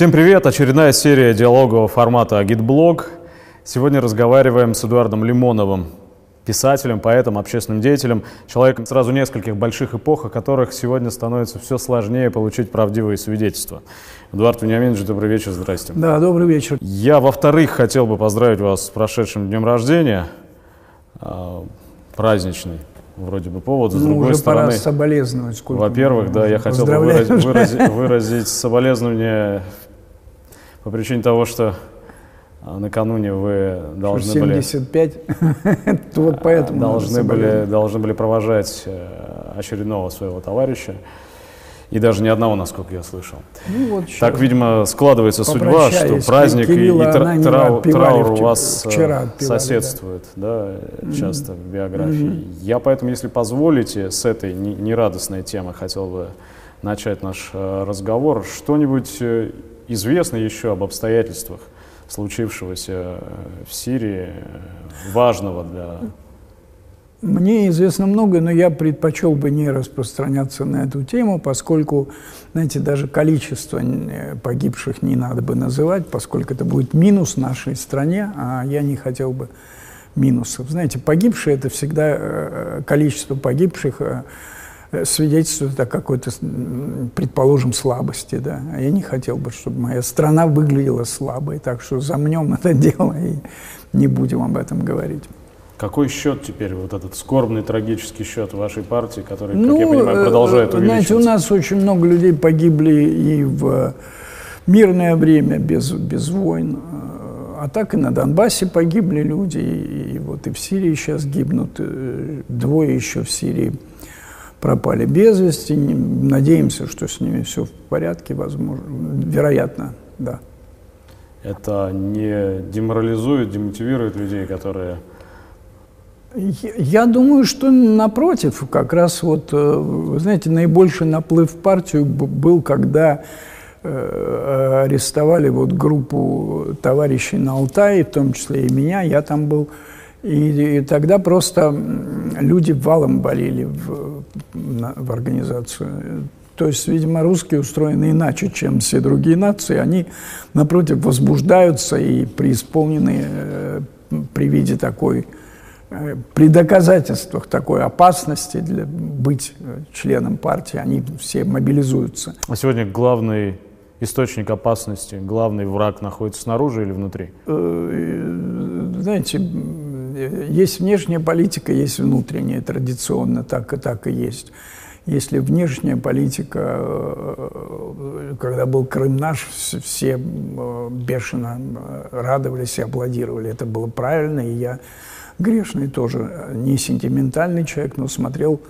Всем привет! Очередная серия диалогового формата «Агитблог». Сегодня разговариваем с Эдуардом Лимоновым, писателем, поэтом, общественным деятелем, человеком сразу нескольких больших эпох, о которых сегодня становится все сложнее получить правдивые свидетельства. Эдуард Вениаминович, добрый вечер, здрасте. Да, добрый вечер. Я, во-вторых, хотел бы поздравить вас с прошедшим днем рождения, а, праздничный вроде бы повод, с ну, другой уже стороны... пора соболезновать. Во-первых, да, я хотел бы выразить, выразить, выразить соболезнования по причине того, что а, накануне вы должны 75, были... вот поэтому должны были, должны были провожать э, очередного своего товарища. И даже ни одного, насколько я слышал. Ну, вот так, видимо, складывается судьба, что праздник Кирилла, и, и трау, траур у вас э, вчера отпевали, соседствуют да. Да, часто mm-hmm. в биографии. Mm-hmm. Я поэтому, если позволите, с этой нерадостной темы хотел бы начать наш э, разговор. Что-нибудь известно еще об обстоятельствах случившегося в Сирии, важного для мне известно многое, но я предпочел бы не распространяться на эту тему, поскольку, знаете, даже количество э, погибших не надо бы называть, поскольку это будет минус нашей стране, а я не хотел бы минусов. Знаете, погибшие – это всегда э, количество погибших э, свидетельствует о какой-то, предположим, слабости, да. А я не хотел бы, чтобы моя страна выглядела слабой, так что замнем это дело и не будем об этом говорить. Какой счет теперь, вот этот скорбный, трагический счет вашей партии, который, ну, как я понимаю, э, продолжает увеличиваться? Знаете, у нас очень много людей погибли и в мирное время, без, без войн. А так и на Донбассе погибли люди, и, и вот и в Сирии сейчас гибнут. Э, двое еще в Сирии пропали без вести. Надеемся, что с ними все в порядке, возможно, вероятно, да. Это не деморализует, демотивирует людей, которые я думаю, что напротив, как раз вот, э, вы знаете, наибольший наплыв в партию был, когда э, арестовали вот группу товарищей на Алтае, в том числе и меня, я там был. И, и тогда просто люди валом болели в, на, в организацию. То есть, видимо, русские устроены иначе, чем все другие нации. Они, напротив, возбуждаются и преисполнены э, при виде такой Э, при доказательствах такой опасности для быть э, членом партии, они все мобилизуются. А сегодня главный источник опасности, главный враг находится снаружи или внутри? Э, знаете, есть внешняя политика, есть внутренняя, традиционно так и так и есть. Если внешняя политика, когда был Крым наш, все бешено радовались и аплодировали. Это было правильно, и я грешный тоже, не сентиментальный человек, но смотрел,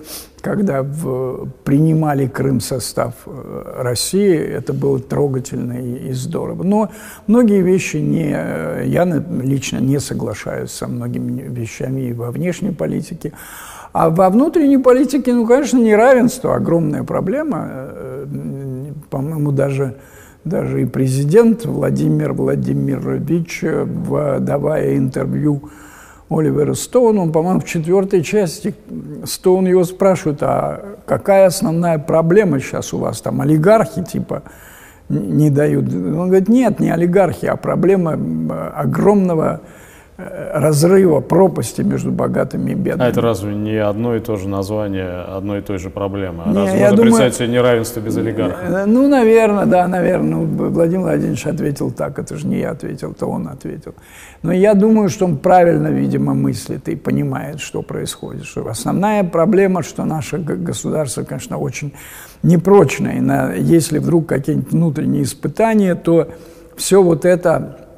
когда в, принимали Крым состав э, России, это было трогательно и, и здорово. Но многие вещи не, я лично не соглашаюсь со многими вещами и во внешней политике. А во внутренней политике, ну, конечно, неравенство, огромная проблема. Э, по-моему, даже даже и президент Владимир Владимирович, давая интервью Оливера Стоуна, он, по-моему, в четвертой части Стоун его спрашивает, а какая основная проблема сейчас у вас, там олигархи типа не дают? Он говорит, нет, не олигархи, а проблема огромного разрыва, пропасти между богатыми и бедными. А это разве не одно и то же название одной и той же проблемы? Не, разве можно думаю, представить себе неравенство без олигархов? Э, ну, наверное, да, наверное. Ну, Владимир Владимирович ответил так, это же не я ответил, это он ответил. Но я думаю, что он правильно, видимо, мыслит и понимает, что происходит. Что основная проблема, что наше государство, конечно, очень непрочное. И если вдруг какие-нибудь внутренние испытания, то все вот это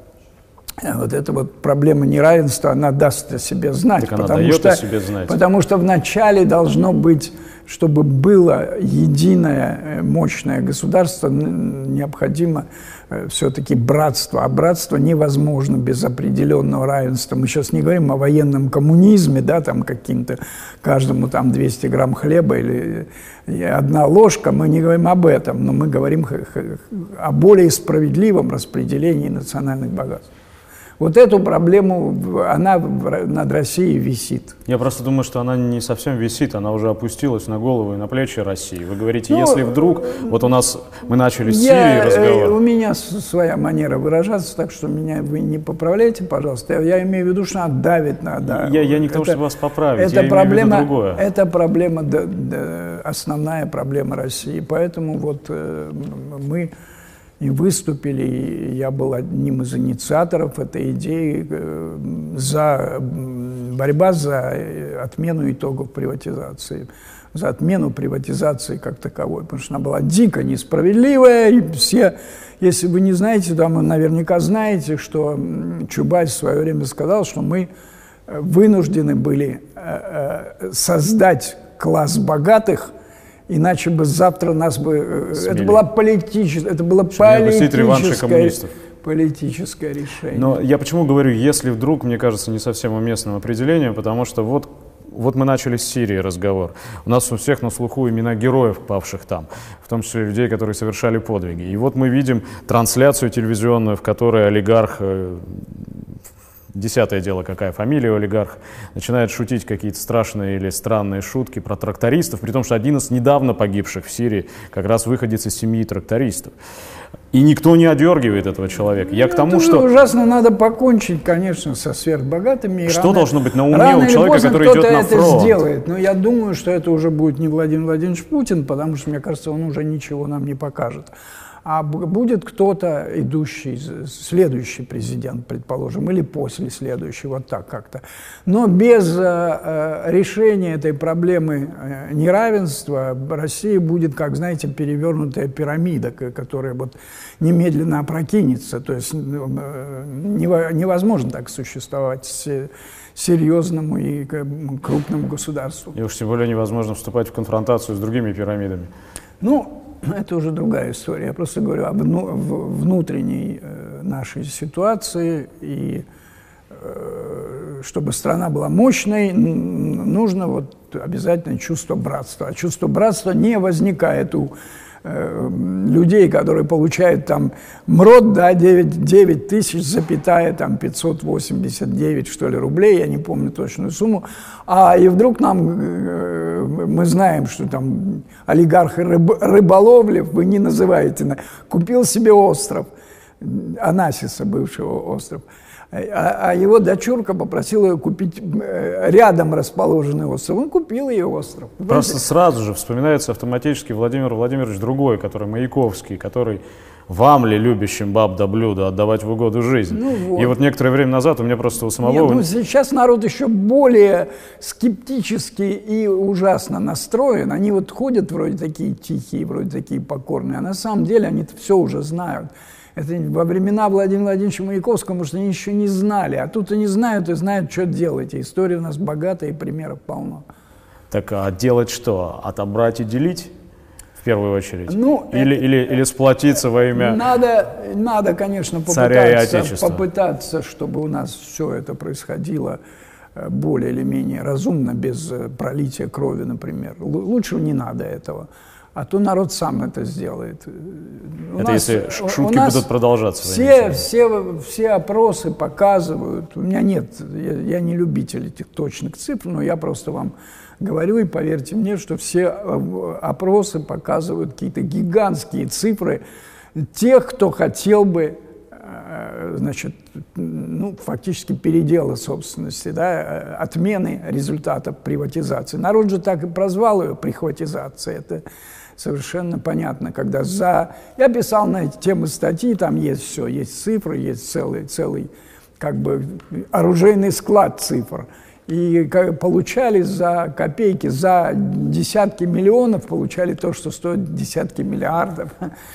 вот эта вот проблема неравенства, она даст о себе знать. Так она потому дает что, о себе знать. Потому что вначале должно быть, чтобы было единое э, мощное государство, необходимо э, все-таки братство. А братство невозможно без определенного равенства. Мы сейчас не говорим о военном коммунизме, да, там каким-то, каждому там 200 грамм хлеба или э, одна ложка, мы не говорим об этом, но мы говорим о более справедливом распределении национальных богатств. Вот эту проблему, она над Россией висит. Я просто думаю, что она не совсем висит, она уже опустилась на голову и на плечи России. Вы говорите, ну, если вдруг, вот у нас, мы начали с Сирии э, разговор. У меня своя манера выражаться, так что меня вы не поправляйте, пожалуйста. Я, я имею в виду, что надо давить надо. Я, я не к тому, чтобы вас поправить, это я проблема, имею в виду другое. Это проблема, да, да, основная проблема России. Поэтому вот э, мы и выступили, и я был одним из инициаторов этой идеи э, за борьба за э, отмену итогов приватизации, за отмену приватизации как таковой, потому что она была дико несправедливая, и все, если вы не знаете, то вы наверняка знаете, что Чубайс в свое время сказал, что мы э, вынуждены были создать класс богатых – Иначе бы завтра нас бы... Э, Смели. Это была политическая... Это было политическое, политическое решение. Но я почему говорю, если вдруг, мне кажется, не совсем уместным определением, потому что вот вот мы начали с Сирии разговор. У нас у всех на слуху имена героев, павших там, в том числе людей, которые совершали подвиги. И вот мы видим трансляцию телевизионную, в которой олигарх э, Десятое дело, какая фамилия у олигарха. Начинает шутить какие-то страшные или странные шутки про трактористов, при том, что один из недавно погибших в Сирии как раз выходец из семьи трактористов. И никто не одергивает этого человека. Я ну, к тому, что... Ужасно надо покончить, конечно, со сверхбогатыми. Что рано, должно быть на уме у человека, который идет на фронт? это сделает. Но я думаю, что это уже будет не Владимир Владимирович Путин, потому что, мне кажется, он уже ничего нам не покажет а будет кто-то идущий, следующий президент, предположим, или после следующего, вот так как-то. Но без э, э, решения этой проблемы э, неравенства Россия будет, как, знаете, перевернутая пирамида, которая вот немедленно опрокинется. То есть невозможно так существовать серьезному и крупному государству. И уж тем более невозможно вступать в конфронтацию с другими пирамидами. Ну, это уже другая история. Я просто говорю об внутренней э, нашей ситуации. И э, чтобы страна была мощной, нужно вот обязательно чувство братства. А чувство братства не возникает у людей, которые получают там МРОД, да, 9, 9 тысяч, запятая там 589, что ли, рублей, я не помню точную сумму, а и вдруг нам, э, мы знаем, что там олигарх рыб, рыболовлев, вы не называете, купил себе остров, Анасиса, бывшего остров, а, а его дочурка попросила ее купить э, рядом расположенный остров. Он купил ее остров. Просто сразу же вспоминается автоматически Владимир Владимирович другой, который Маяковский, который вам ли, любящим баб да блюда, отдавать в угоду жизнь? Ну, вот. И вот некоторое время назад у меня просто у самого... Нет, ну, сейчас народ еще более скептически и ужасно настроен. Они вот ходят вроде такие тихие, вроде такие покорные, а на самом деле они все уже знают. Это во времена Владимира Владимировича Маяковского, может, они еще не знали. А тут они знают и знают, что делать. И история у нас богатая, и примеров полно. Так а делать что? Отобрать и делить? в первую очередь? Ну, или, это, или, или сплотиться во имя надо, надо, конечно, попытаться, попытаться, чтобы у нас все это происходило э, более или менее разумно, без э, пролития крови, например. Лучше не надо этого а то народ сам это сделает. У это нас, если шутки будут продолжаться. Все, все, все опросы показывают, у меня нет, я, я не любитель этих точных цифр, но я просто вам говорю, и поверьте мне, что все э, опросы показывают какие-то гигантские цифры тех, кто хотел бы э, значит, ну, фактически передела собственности, да, э, отмены результатов приватизации. Народ же так и прозвал ее прихватизация. Это совершенно понятно, когда за... Я писал на эти темы статьи, там есть все, есть цифры, есть целый, целый как бы оружейный склад цифр. И получали за копейки, за десятки миллионов получали то, что стоит десятки миллиардов.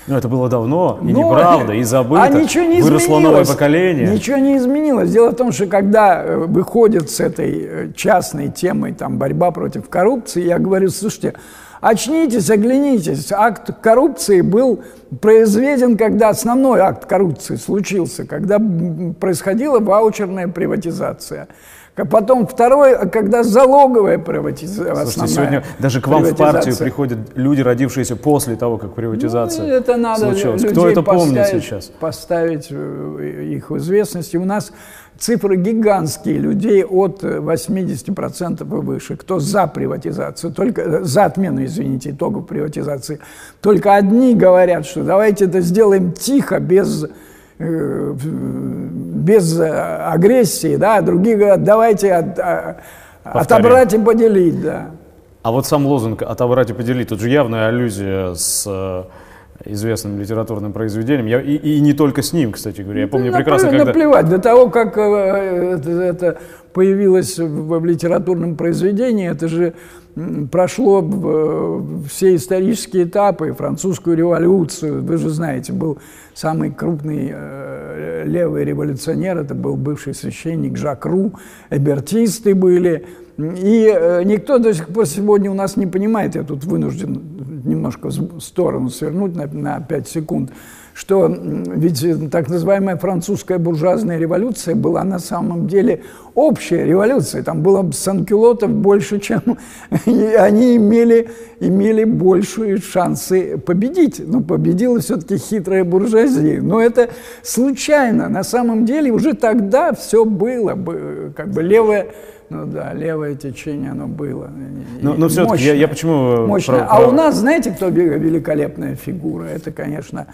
Но это было давно, и Но, неправда, и забыто. А ничего не Выросло изменилось. новое поколение. Ничего не изменилось. Дело в том, что когда э, выходят с этой э, частной темой, там, борьба против коррупции, я говорю, слушайте, Очнитесь, оглянитесь. Акт коррупции был произведен, когда основной акт коррупции случился, когда происходила ваучерная приватизация. Потом второй, когда залоговая приватизация. Слушайте, сегодня даже к вам в партию приходят люди, родившиеся после того, как приватизация ну, это надо случилась. Кто это помнит сейчас? Поставить э, их в известность. У нас цифры гигантские, людей от 80% и выше, кто за приватизацию, только э, за отмену, извините, итогов приватизации. Только одни говорят, что давайте это сделаем тихо, без Э, без агрессии, да, другие говорят, давайте от, а, отобрать и поделить, да. А вот сам лозунг «отобрать и поделить», тут же явная аллюзия с э, известным литературным произведением. Я, и, и не только с ним, кстати говоря. Я помню наплевать, прекрасно, когда... Наплевать. До того, как э, это, это появилось в, в литературном произведении, это же прошло все исторические этапы, французскую революцию, вы же знаете, был самый крупный э, левый революционер, это был бывший священник Жак Ру, эбертисты были, и э, никто до сих пор сегодня у нас не понимает, я тут вынужден немножко в сторону свернуть на, на 5 секунд, что ведь так называемая французская буржуазная революция была на самом деле общая революция. Там было санкюлотов больше, чем... И они имели, имели большие шансы победить. Но победила все-таки хитрая буржуазия. Но это случайно. На самом деле уже тогда все было. Как бы левое ну да, левое течение оно было. Но, но все-таки я, я почему... Мощное. Про, про... А у нас, знаете, кто великолепная фигура? Это, конечно,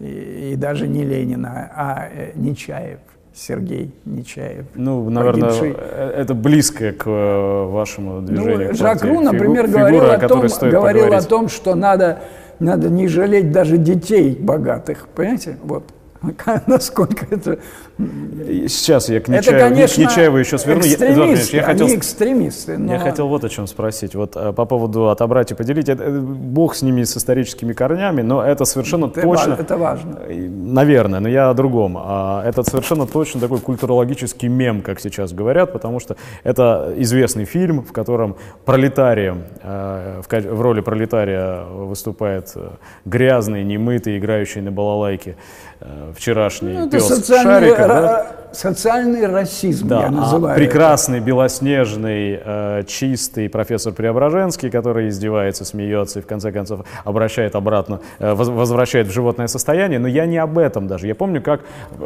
и, и даже не Ленина, а э, Нечаев. Сергей Нечаев. Ну, наверное, погибший. Э, это близко к э, вашему движению. Ну, Жак Ру, например, Фигу, говорил, фигура, о, том, говорил о том, что надо, надо не жалеть даже детей богатых. Понимаете? Вот. Насколько это... Сейчас я к Нечаеву, это, конечно, к Нечаеву еще сверну. Экстремисты, я, хотел, они экстремисты. Но... Я хотел вот о чем спросить. Вот э, по поводу отобрать и поделить. Это, э, бог с ними, с историческими корнями, но это совершенно это точно... Это важно. Наверное, но я о другом. А это совершенно точно такой культурологический мем, как сейчас говорят, потому что это известный фильм, в котором пролетарием, э, в, в роли пролетария выступает грязный, немытый, играющий на балалайке вчерашний ну, пес социальный, Шариков, да? социальный расизм, да, я а называю. А прекрасный, это. белоснежный, э, чистый профессор Преображенский, который издевается, смеется и в конце концов обращает обратно, э, возвращает в животное состояние. Но я не об этом даже. Я помню, как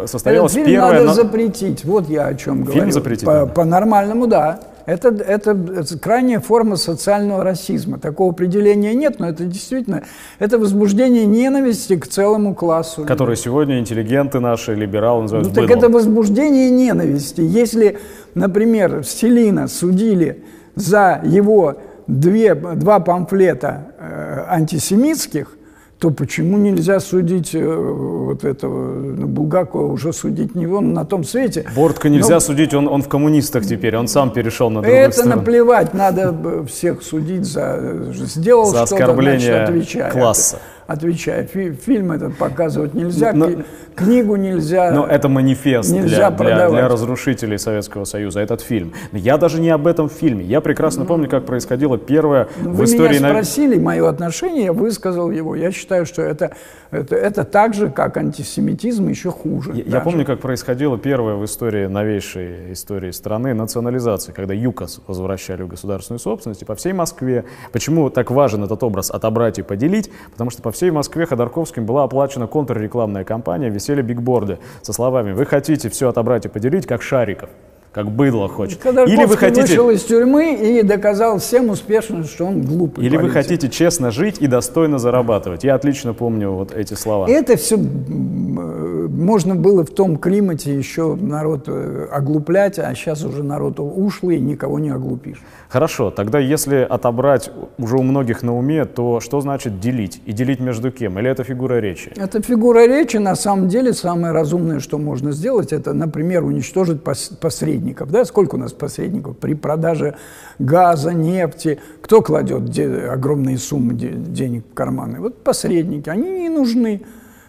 состоялась Этот фильм надо запретить. Вот я о чем фильм говорю. Фильм запретить по, По-нормальному, да. Это, это, крайняя форма социального расизма. Такого определения нет, но это действительно это возбуждение ненависти к целому классу. Которые сегодня интеллигенты наши, либералы называют Ну так это возбуждение ненависти. Если, например, Селина судили за его две, два памфлета э, антисемитских, то почему нельзя судить э, вот этого ну, Булгакова, уже судить не он на том свете? Бортко нельзя Но... судить, он, он в коммунистах теперь, он сам перешел на другую Это сторону. наплевать, надо всех судить за... Э, сделал за что-то, значит, отвечай. класса отвечает. Фильм этот показывать нельзя, но, книгу нельзя. Но это манифест нельзя для, для, для разрушителей Советского Союза, этот фильм. Я даже не об этом фильме. Я прекрасно ну, помню, как происходило первое ну, в истории... Вы меня спросили мое отношение, я высказал его. Я считаю, что это, это, это так же, как антисемитизм, еще хуже. Я, я помню, как происходило первое в истории, новейшей истории страны, национализация, когда ЮКОС возвращали в государственную собственность, и по всей Москве. Почему так важен этот образ отобрать и поделить? Потому что по всей Москве Ходорковским была оплачена контррекламная кампания, висели бигборды со словами «Вы хотите все отобрать и поделить, как шариков» как быдло хочет. Ходорковский Или вы хотите... вышел из тюрьмы и доказал всем успешно, что он глупый. Или политик. вы хотите честно жить и достойно зарабатывать. Я отлично помню вот эти слова. Это все можно было в том климате еще народ э, оглуплять, а сейчас уже народ ушлый, никого не оглупишь. Хорошо, тогда если отобрать уже у многих на уме, то что значит делить? И делить между кем? Или это фигура речи? Это фигура речи, на самом деле, самое разумное, что можно сделать, это, например, уничтожить посредников. Да? Сколько у нас посредников при продаже газа, нефти? Кто кладет огромные суммы денег в карманы? Вот посредники, они не нужны.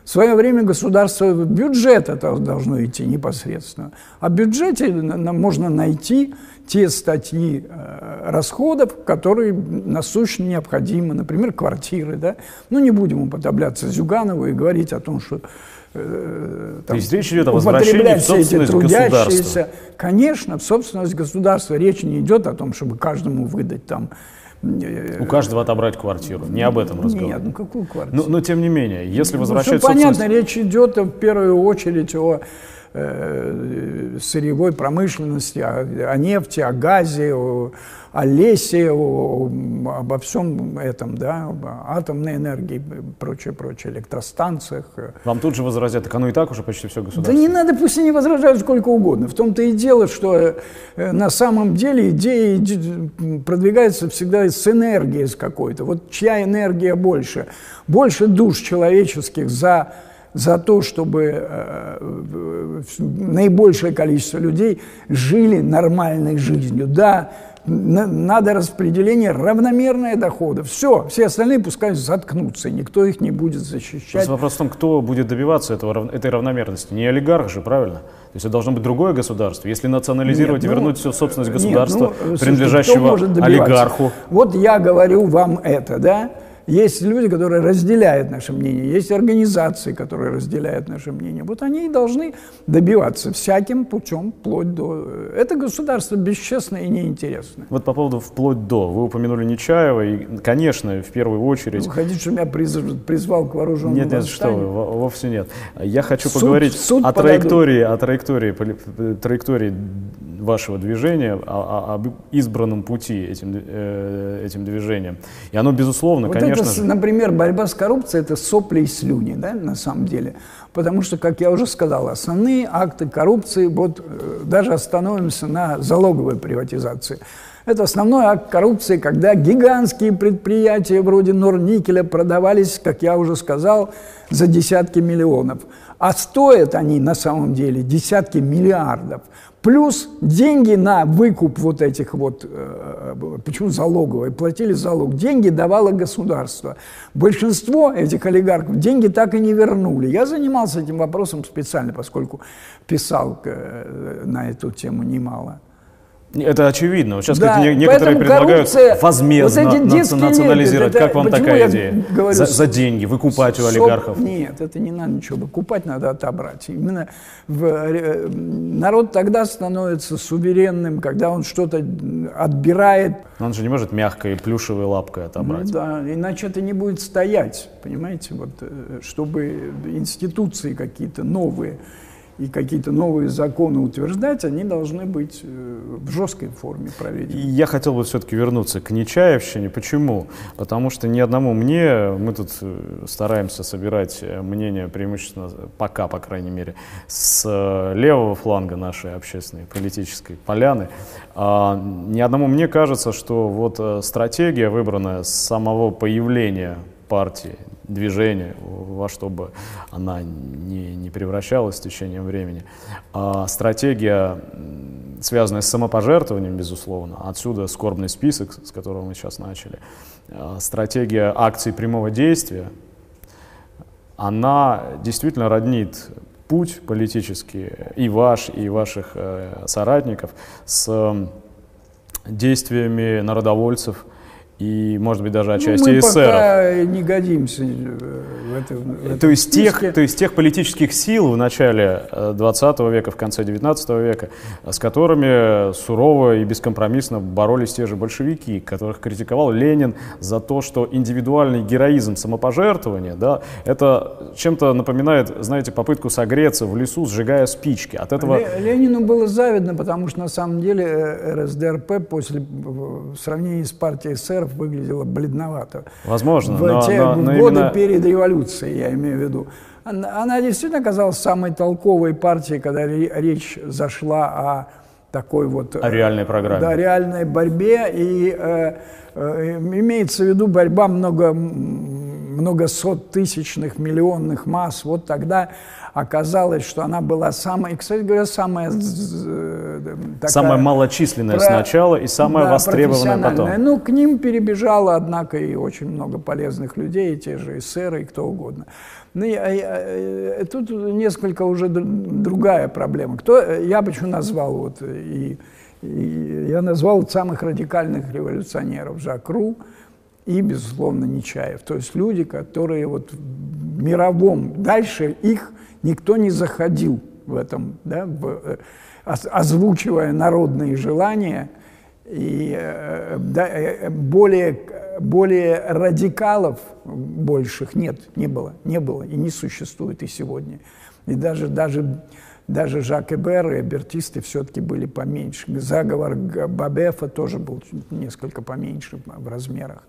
В свое время государство, бюджет это должно идти непосредственно. А бюджете можно найти те статьи э, расходов, которые насущно необходимы, например, квартиры. Да? Ну, не будем уподобляться Зюганову и говорить о том, что э, там, То есть речь идет о возвращении в собственность государства. Конечно, в собственность государства речь не идет о том, чтобы каждому выдать там Э, У каждого отобрать квартиру. Не об этом разговор. Нет, ну какую квартиру? Но, но тем не менее, если ну, возвращать ну, понятно, речь идет в первую очередь о сырьевой промышленности, о, о нефти, о газе, о, о лесе, о, обо всем этом, да, атомной энергии, прочее, прочее, электростанциях. Вам тут же возразят, так оно и так уже почти все государство. Да не надо, пусть они возражают сколько угодно. В том-то и дело, что э, на самом деле идея продвигается всегда с энергией с какой-то. Вот чья энергия больше? Больше душ человеческих за за то, чтобы э, наибольшее количество людей жили нормальной жизнью. Да, надо распределение равномерное дохода. Все, все остальные пускай заткнутся, никто их не будет защищать. Просто вопрос в том, кто будет добиваться этого, этой равномерности. Не олигарх же, правильно? То есть это должно быть другое государство. Если национализировать нет, и ну, вернуть все в собственность государства, нет, ну, принадлежащего олигарху. Вот я говорю вам это, да? Есть люди, которые разделяют наше мнение, есть организации, которые разделяют наше мнение. Вот они и должны добиваться всяким путем, вплоть до... Это государство бесчестное и неинтересное. Вот по поводу «вплоть до». Вы упомянули Нечаева, и, конечно, в первую очередь... Вы хотите, чтобы я приз... призвал к вооруженному Нет, нет, что вы, вовсе нет. Я хочу суд, поговорить суд о, траектории, о траектории, траектории вашего движения, о, об избранном пути этим, э, этим движением. И оно, безусловно, вот конечно это, же... Например, борьба с коррупцией – это сопли и слюни, да, на самом деле. Потому что, как я уже сказал, основные акты коррупции, вот э, даже остановимся на залоговой приватизации. Это основной акт коррупции, когда гигантские предприятия вроде Норникеля продавались, как я уже сказал, за десятки миллионов. А стоят они на самом деле десятки миллиардов. Плюс деньги на выкуп вот этих вот, э, почему залоговые, платили залог, деньги давало государство. Большинство этих олигархов деньги так и не вернули. Я занимался этим вопросом специально, поскольку писал э, на эту тему немало. Это очевидно. Сейчас да, некоторые предлагают возмездно вот национализировать. Это, как вам такая идея? Говорю, за, за деньги, выкупать у олигархов? Нет, это не надо ничего выкупать, надо отобрать. Именно в, э, народ тогда становится суверенным, когда он что-то отбирает. Но он же не может мягкой плюшевой лапкой отобрать. Ну, да, иначе это не будет стоять, понимаете, вот, э, чтобы институции какие-то новые и какие-то новые законы утверждать, они должны быть э, в жесткой форме проведены. Я хотел бы все-таки вернуться к Нечаевщине. Почему? Потому что ни одному мне, мы тут э, стараемся собирать э, мнение преимущественно, пока, по крайней мере, с левого фланга нашей общественной политической поляны, а, ни одному мне кажется, что вот стратегия, выбранная с самого появления партии, движения, во что бы она не, не превращалась с течением времени. А стратегия, связанная с самопожертвованием, безусловно, отсюда скорбный список, с которого мы сейчас начали, а стратегия акций прямого действия, она действительно роднит путь политический и ваш, и ваших э, соратников с действиями народовольцев – и, может быть, даже ну, отчасти ну, мы эсеров. пока не годимся в, это, в этом то есть, тех, то есть тех политических сил в начале 20 э, века, в конце 19 века, с которыми сурово и бескомпромиссно боролись те же большевики, которых критиковал Ленин за то, что индивидуальный героизм самопожертвования, да, это чем-то напоминает, знаете, попытку согреться в лесу, сжигая спички. От этого... Ленину было завидно, потому что на самом деле э, РСДРП после в сравнении с партией СССР офицеров выглядела бледновато. Возможно, В но, те но, но годы именно... перед революцией, я имею в виду. Она, она действительно оказалась самой толковой партией, когда речь зашла о такой вот... О реальной программе. Да, реальной борьбе. И э, э, имеется в виду борьба много многосот тысячных миллионных масс, вот тогда оказалось, что она была самая, кстати говоря, самая такая, самая малочисленная про, сначала и самая да, востребованная потом. Ну, к ним перебежало, однако, и очень много полезных людей, и те же эсеры, и кто угодно. Ну, я, я, тут несколько уже другая проблема. Кто, я почему назвал вот и, и я назвал самых радикальных революционеров Жак Ру, и, безусловно, Нечаев. То есть люди, которые вот в мировом, дальше их никто не заходил в этом, да, в, э, озвучивая народные желания, и э, да, э, более, более радикалов больших нет, не было, не было и не существует и сегодня. И даже, даже, даже Жак Эбер и Бертисты все-таки были поменьше. Заговор Бабефа тоже был несколько поменьше в размерах.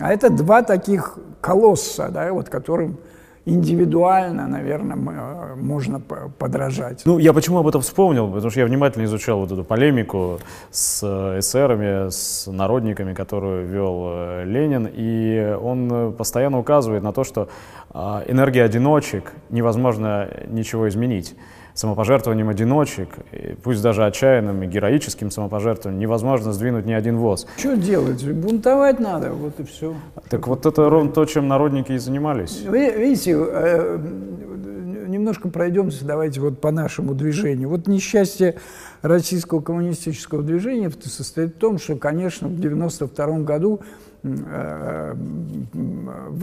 А это два таких колосса, да, вот которым индивидуально, наверное, э, можно подражать. Ну, я почему об этом вспомнил? Потому что я внимательно изучал вот эту полемику с э, эсерами, с народниками, которую вел э, Ленин, и он постоянно указывает на то, что а, энергия одиночек невозможно ничего изменить самопожертвованием одиночек, пусть даже отчаянным и героическим самопожертвованием, невозможно сдвинуть ни один воз. Что делать? Бунтовать надо, вот и все. Так вот это ровно то, чем народники и занимались. Вы видите, э, немножко пройдемся, давайте вот по нашему движению. Вот несчастье российского коммунистического движения состоит в том, что, конечно, в 92 году во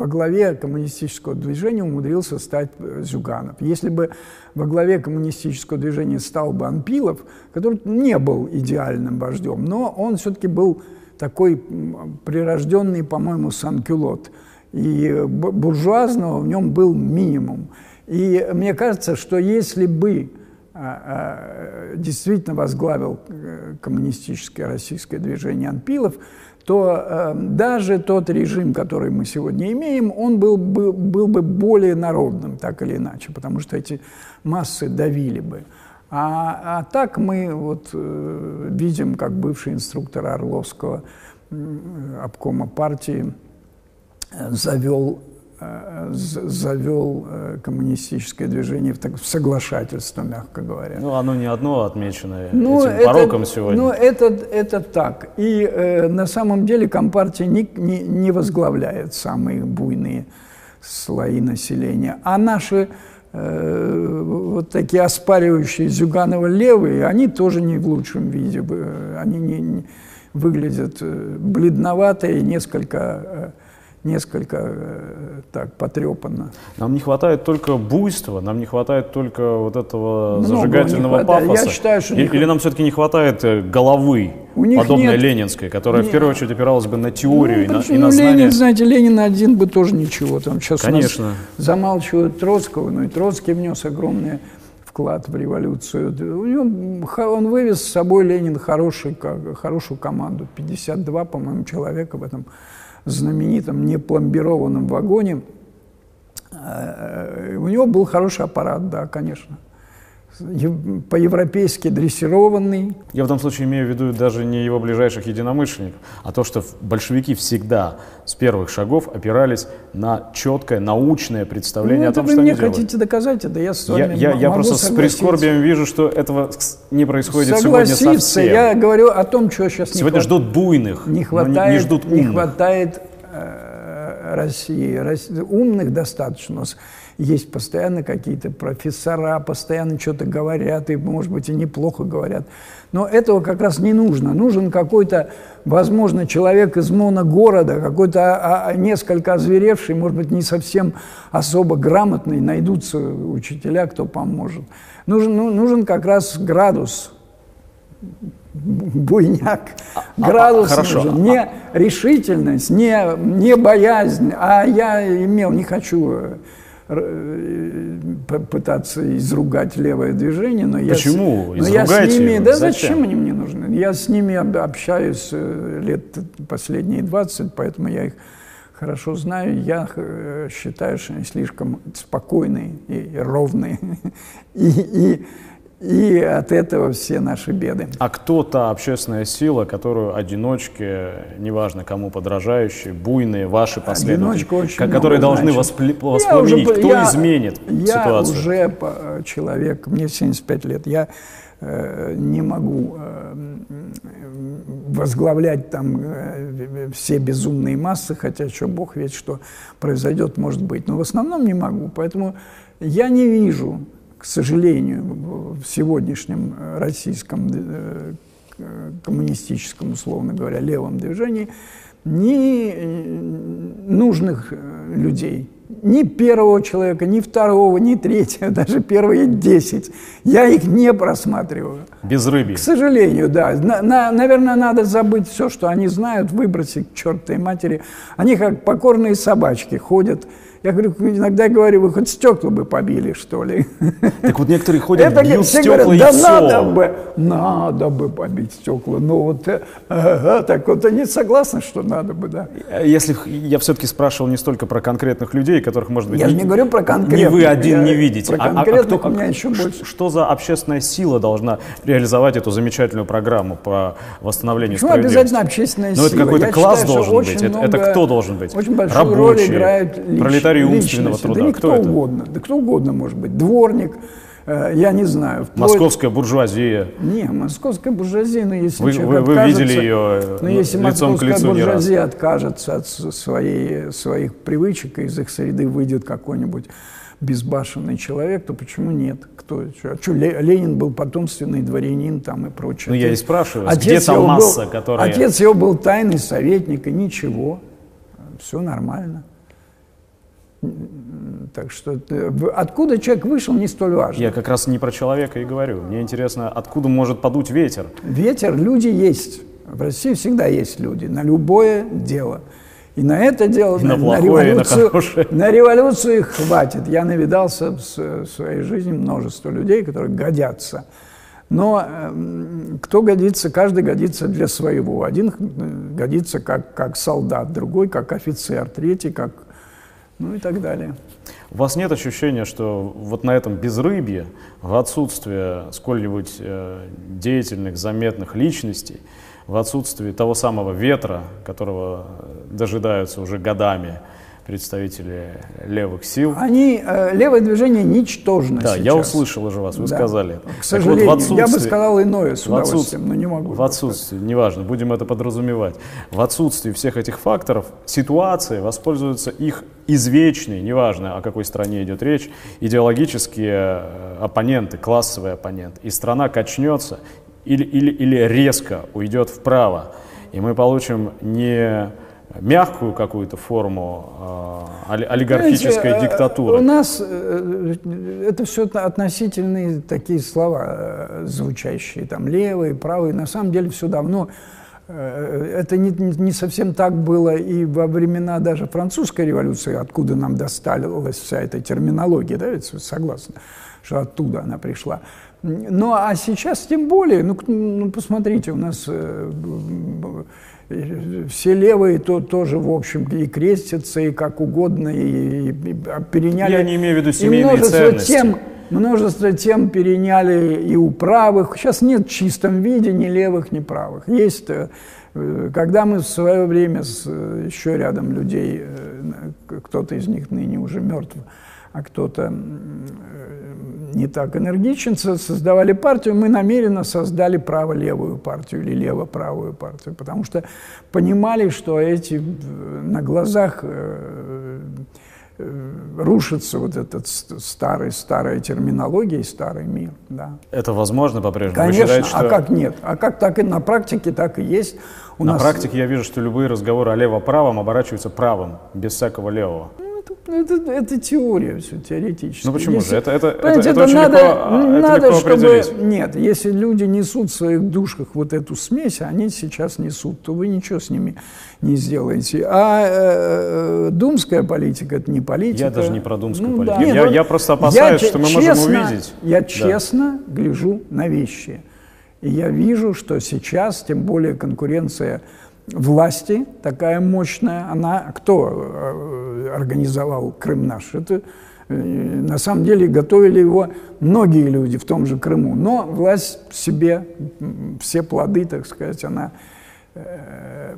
главе коммунистического движения умудрился стать Зюганов. Если бы во главе коммунистического движения стал бы Анпилов, который не был идеальным вождем, но он все-таки был такой прирожденный, по-моему, санкюлот. И буржуазного в нем был минимум. И мне кажется, что если бы а, а, действительно возглавил э, коммунистическое российское движение Анпилов, то э, даже тот режим, который мы сегодня имеем, он был бы, был бы более народным, так или иначе, потому что эти массы давили бы. А, а так мы вот э, видим, как бывший инструктор Орловского э, обкома партии э, завел завел э, коммунистическое движение в, так, в соглашательство, мягко говоря. Ну, оно не одно отмечено ну, этим это, пороком сегодня. Ну, это, это так. И э, на самом деле Компартия не, не, не возглавляет самые буйные слои населения. А наши э, вот такие оспаривающие Зюганова левые, они тоже не в лучшем виде. Они не, не выглядят бледновато и несколько несколько э, так потрепанно. Нам не хватает только буйства, нам не хватает только вот этого Много зажигательного пафоса. Я считаю, что Или, или нам все-таки не хватает э, головы, У них подобной нет... ленинской, которая нет. в первую очередь опиралась бы на теорию ну, и, на, и на ну, знания. Ленин, знаете, Ленин один бы тоже ничего. Там сейчас Конечно. замалчивают Троцкого, но и Троцкий внес огромные вклад в революцию. У него, он вывез с собой Ленин хороший, хорошую команду, 52, по-моему, человека в этом знаменитом непломбированном вагоне. Э, у него был хороший аппарат, да, конечно по-европейски дрессированный. Я в этом случае имею в виду даже не его ближайших единомышленников, а то, что большевики всегда с первых шагов опирались на четкое научное представление ну, о том, что они делают. вы мне хотите доказать это, я с вами Я, я, я просто с прискорбием вижу, что этого не происходит сегодня совсем. я говорю о том, что сейчас Сегодня не ждут буйных, не хватает, не, не ждут умных. Не хватает э, России, умных достаточно есть постоянно какие-то профессора, постоянно что-то говорят, и, может быть, и неплохо говорят. Но этого как раз не нужно. Нужен какой-то, возможно, человек из моногорода, какой-то а, а, несколько озверевший, может быть, не совсем особо грамотный, найдутся учителя, кто поможет. Нужен, ну, нужен как раз градус, буйняк, а, градус а, нужен, не решительность, не, не боязнь, а я имел, не хочу пытаться изругать левое движение, но Почему? я, но я с ними, да зачем? зачем они мне нужны? Я с ними общаюсь э, лет последние 20, поэтому я их хорошо знаю. Я э, считаю, что они слишком спокойные и ровные. И, и, И от этого все наши беды. А кто та общественная сила, которую одиночки, неважно кому подражающие, буйные, ваши последователи, которые должны воспламенить? Кто я, изменит я ситуацию? Я уже человек, мне 75 лет, я э, не могу э, возглавлять там э, все безумные массы, хотя что бог ведь что произойдет, может быть. Но в основном не могу, поэтому я не вижу к сожалению, в сегодняшнем российском э, коммунистическом, условно говоря, левом движении, ни э, нужных э, людей, ни первого человека, ни второго, ни третьего, даже первые десять. Я их не просматриваю. Без рыбы. К сожалению, да. На, на, наверное, надо забыть все, что они знают, выбросить к чертовой матери. Они как покорные собачки ходят я говорю, иногда говорю, вы хоть стекла бы побили, что ли. Так вот некоторые ходят, Это, бьют все стекла говорят, да надо бы, надо бы побить стекла. Ну вот, ага, так вот они согласны, что надо бы, да. Если я все-таки спрашивал не столько про конкретных людей, которых, может быть, я не, не говорю про конкретных. Не вы один я, не видите. Про а, а, кто, у меня еще больше. Что за общественная сила должна реализовать эту замечательную программу по восстановлению Почему обязательно общественная сила? Ну это какой-то класс считаю, должен быть. Это, это кто должен быть? Очень большую Рабочие, роль играют личность комментарий умственного труда. Да кто это? угодно. Да кто угодно может быть. Дворник, э, я не знаю. Вплоть... Московская буржуазия. Не, московская буржуазия, но если вы, человек вы, вы видели ее но ну, если лицом московская к лицу буржуазия откажется от своей, своих привычек, и из их среды выйдет какой-нибудь безбашенный человек, то почему нет? Кто? А что, Ленин был потомственный дворянин там и прочее. Ну, я и спрашиваю, отец где та масса, был, которая... Отец его был тайный советник, и ничего, все нормально. Так что э, откуда человек вышел, не столь важно. Я как раз не про человека и говорю. Мне интересно, откуда может подуть ветер? Ветер, люди есть. В России всегда есть люди на любое дело. И на это дело, и на, на, плохое, на, революцию, на, на революцию их хватит. Я навидался в своей жизни множество людей, которые годятся. Но э, кто годится, каждый годится для своего. Один э, годится как, как солдат, другой как офицер, третий как ну и так далее. У вас нет ощущения, что вот на этом безрыбье, в отсутствие сколь-нибудь э, деятельных, заметных личностей, в отсутствии того самого ветра, которого дожидаются уже годами представители левых сил. Они, э, левое движение ничтожно Да, сейчас. я услышал уже вас, вы да. сказали. К сожалению, вот я бы сказал иное с удовольствием, но не могу. В отсутствии, неважно, будем это подразумевать. В отсутствии всех этих факторов ситуации воспользуются их извечные, неважно, о какой стране идет речь, идеологические э, оппоненты, классовые оппоненты. И страна качнется или, или, или резко уйдет вправо. И мы получим не мягкую какую-то форму э, олигархической Знаете, диктатуры. У нас э, это все относительные такие слова э, звучащие, там левые, правые. На самом деле все давно это не, не совсем так было и во времена даже французской революции, откуда нам досталась вся эта терминология, да, ведь вы согласны, что оттуда она пришла. Ну, а сейчас тем более, ну, ну посмотрите, у нас все левые то, тоже, в общем, и крестятся, и как угодно, и, и, и переняли... Я не имею в виду семейные и множество ценности. Тем, множество тем переняли и у правых. Сейчас нет в чистом виде ни левых, ни правых. Есть, э, когда мы в свое время с э, еще рядом людей, э, кто-то из них ныне уже мертв, а кто-то не так энергичен, создавали партию, мы намеренно создали право-левую партию или лево-правую партию, потому что понимали, что эти э, на глазах э, э, рушится вот этот старый, старая терминология и старый мир. Да. Это возможно по-прежнему? Конечно, считаете, а что... а как нет? А как так и на практике, так и есть. У на нас... практике я вижу, что любые разговоры о лево-правом оборачиваются правым, без всякого левого. Ну, это, это теория все, теоретически. Ну почему если, же? Это, это, это, это, это очень надо, легко, а, надо, это легко чтобы... Нет, если люди несут в своих душках вот эту смесь, они сейчас несут, то вы ничего с ними не сделаете. А э, э думская политика – это не политика. Я даже не про думскую ну, политику. Да. я, я просто опасаюсь, я, что мы честно, можем увидеть. Я честно да. гляжу на вещи. И я вижу, что сейчас, тем более конкуренция власти такая мощная, она кто э, организовал Крым наш? Это На самом деле готовили его многие люди в том же Крыму. Но власть себе все плоды, так сказать, она э,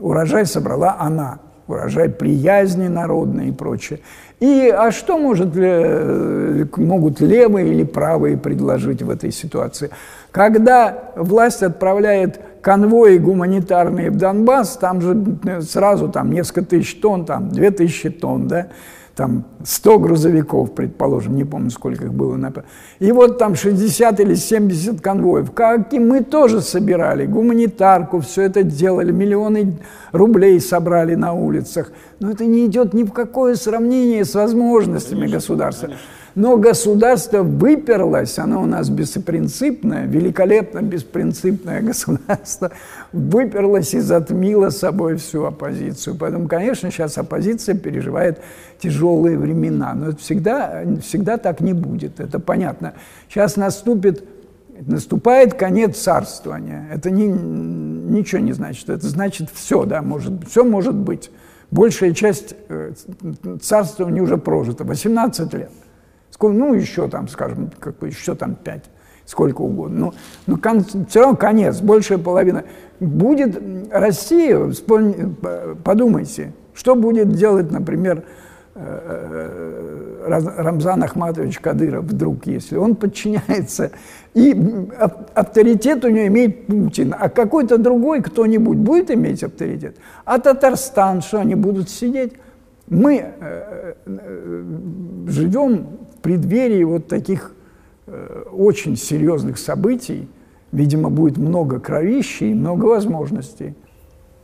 урожай собрала она, урожай приязни народной и прочее. И а что может, э, могут левые или правые предложить в этой ситуации? Когда власть отправляет конвои гуманитарные в Донбасс, там же э, сразу там несколько тысяч тонн, там две тысячи тонн, да, там 100 грузовиков, предположим, не помню, сколько их было. И вот там 60 или 70 конвоев. Как и мы тоже собирали гуманитарку, все это делали, миллионы рублей собрали на улицах. Но это не идет ни в какое сравнение с возможностями конечно, государства. Конечно. Но государство выперлось, оно у нас беспринципное, великолепно беспринципное государство, выперлось и затмило собой всю оппозицию. Поэтому, конечно, сейчас оппозиция переживает тяжелые времена, но это всегда, всегда так не будет, это понятно. Сейчас наступит наступает конец царствования. Это не, ничего не значит. Это значит все, да, может, все может быть. Большая часть э, царствования уже прожита. 18 лет ну, еще там, скажем, как еще там пять, сколько угодно. Ну, ну кон, все равно конец, большая половина. Будет Россия, вспомни, подумайте, что будет делать, например, э, э, Рамзан Ахматович Кадыров вдруг, если он подчиняется, и авторитет у него имеет Путин, а какой-то другой кто-нибудь будет иметь авторитет? А Татарстан, что они будут сидеть? Мы э, живем преддверии вот таких э, очень серьезных событий, видимо, будет много кровищей и много возможностей.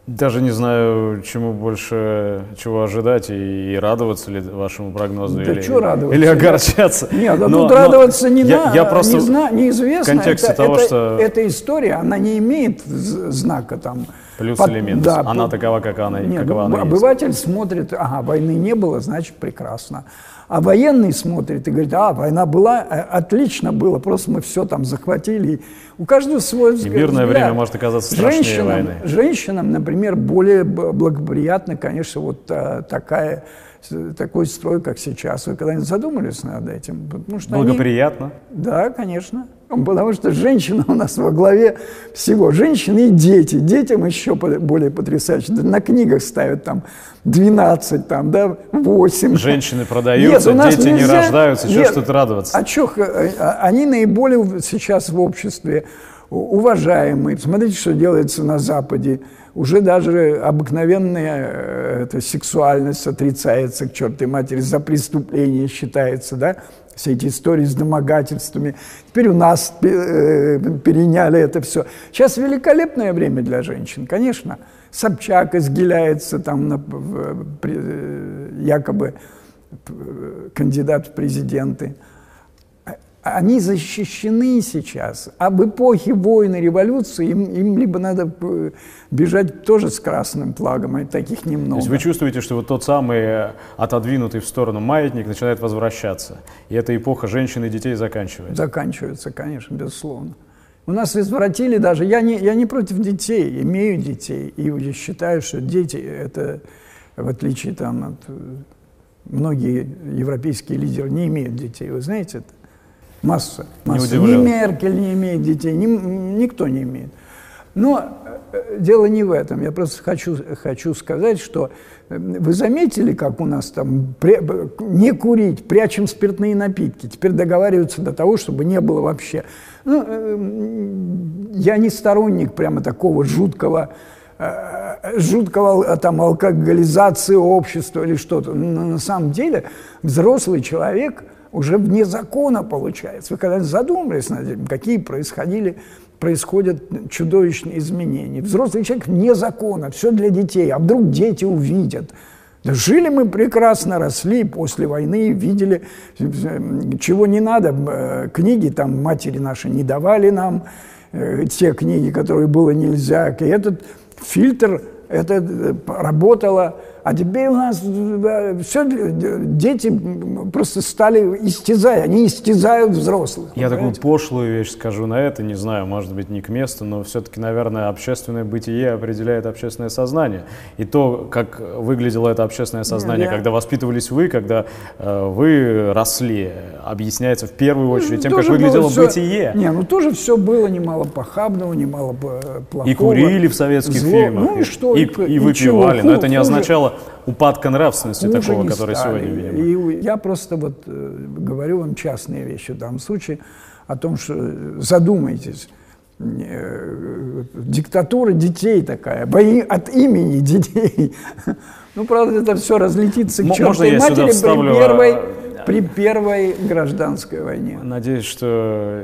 Даже не знаю, чему больше, чего ожидать и, и радоваться ли вашему прогнозу да или, что радоваться? или огорчаться. Нет, да но, тут но радоваться не я, надо, я просто не зна, неизвестно. В контексте это, того, это, что... Эта история, она не имеет знака там. Плюс под, или минус. Да, она под, такова, как она, нет, какова ну, она Обыватель есть. смотрит, ага, войны не было, значит прекрасно. А военный смотрит и говорит, а, война была, э, отлично было, просто мы все там захватили. У каждого свой взгляд. И мирное время может оказаться страшнее женщинам, войны. Женщинам, например, более благоприятно, конечно, вот а, такая такой строй, как сейчас. Вы когда-нибудь задумались над этим? Потому что Благоприятно? Они... Да, конечно. Потому что женщина у нас во главе всего. Женщины и дети. Детям еще более потрясающе. На книгах ставят там 12, там, да, 8. Женщины продаются, Нет, дети нельзя... не рождаются. Чего ж тут радоваться? А что, э, а, они наиболее сейчас в обществе уважаемые. Смотрите, что делается на Западе уже даже обыкновенная э, эта сексуальность отрицается к чертой матери, за преступление считается, да, все эти истории с домогательствами. Теперь у нас э, переняли это все. Сейчас великолепное время для женщин, конечно. Собчак изгиляется там на, э, якобы кандидат в президенты они защищены сейчас. А в эпохе войны, революции им, им либо надо э, бежать тоже с красным флагом, а таких немного. То есть вы чувствуете, что вот тот самый э, отодвинутый в сторону маятник начинает возвращаться, и эта эпоха женщин и детей заканчивается? Заканчивается, конечно, безусловно. У нас извратили даже, я не, я не против детей, имею детей, и считаю, что дети это, в отличие там от э, многие европейские лидеры не имеют детей, вы знаете это? Масса. масса. Не ни Меркель не имеет детей, ни, никто не имеет. Но э, дело не в этом. Я просто хочу, хочу сказать, что э, вы заметили, как у нас там при, не курить, прячем спиртные напитки. Теперь договариваются до того, чтобы не было вообще. Ну, э, я не сторонник прямо такого жуткого жуткого там алкоголизации общества или что-то. Но на самом деле взрослый человек – уже вне закона получается. Вы когда задумались над этим, какие происходили, происходят чудовищные изменения. Взрослый человек вне закона, все для детей, а вдруг дети увидят. Да жили мы прекрасно, росли после войны, видели, чего не надо. Э, книги там матери наши не давали нам, э, те книги, которые было нельзя. И этот фильтр, это э, работало А теперь у нас э, все, дети просто стали истязать, они истязают взрослых. Я понимаете? такую пошлую вещь скажу на это, не знаю, может быть, не к месту, но все-таки, наверное, общественное бытие определяет общественное сознание. И то, как выглядело это общественное сознание, Я... когда воспитывались вы, когда э, вы росли, объясняется в первую очередь тем, тоже как выглядело все... бытие. Не, ну тоже все было немало похабного, немало плохого. И курили в советских Зло. фильмах. Ну и что? И, и, и выпивали, и но это не означало упадка нравственности хуже такого, который стали. сегодня видим. И я просто вот э, говорю вам частные вещи в данном случае о том, что э, задумайтесь, э, диктатура детей такая, бои от имени детей. Ну, правда, это все разлетится к чертовой матери при первой, а, при первой гражданской войне. Надеюсь, что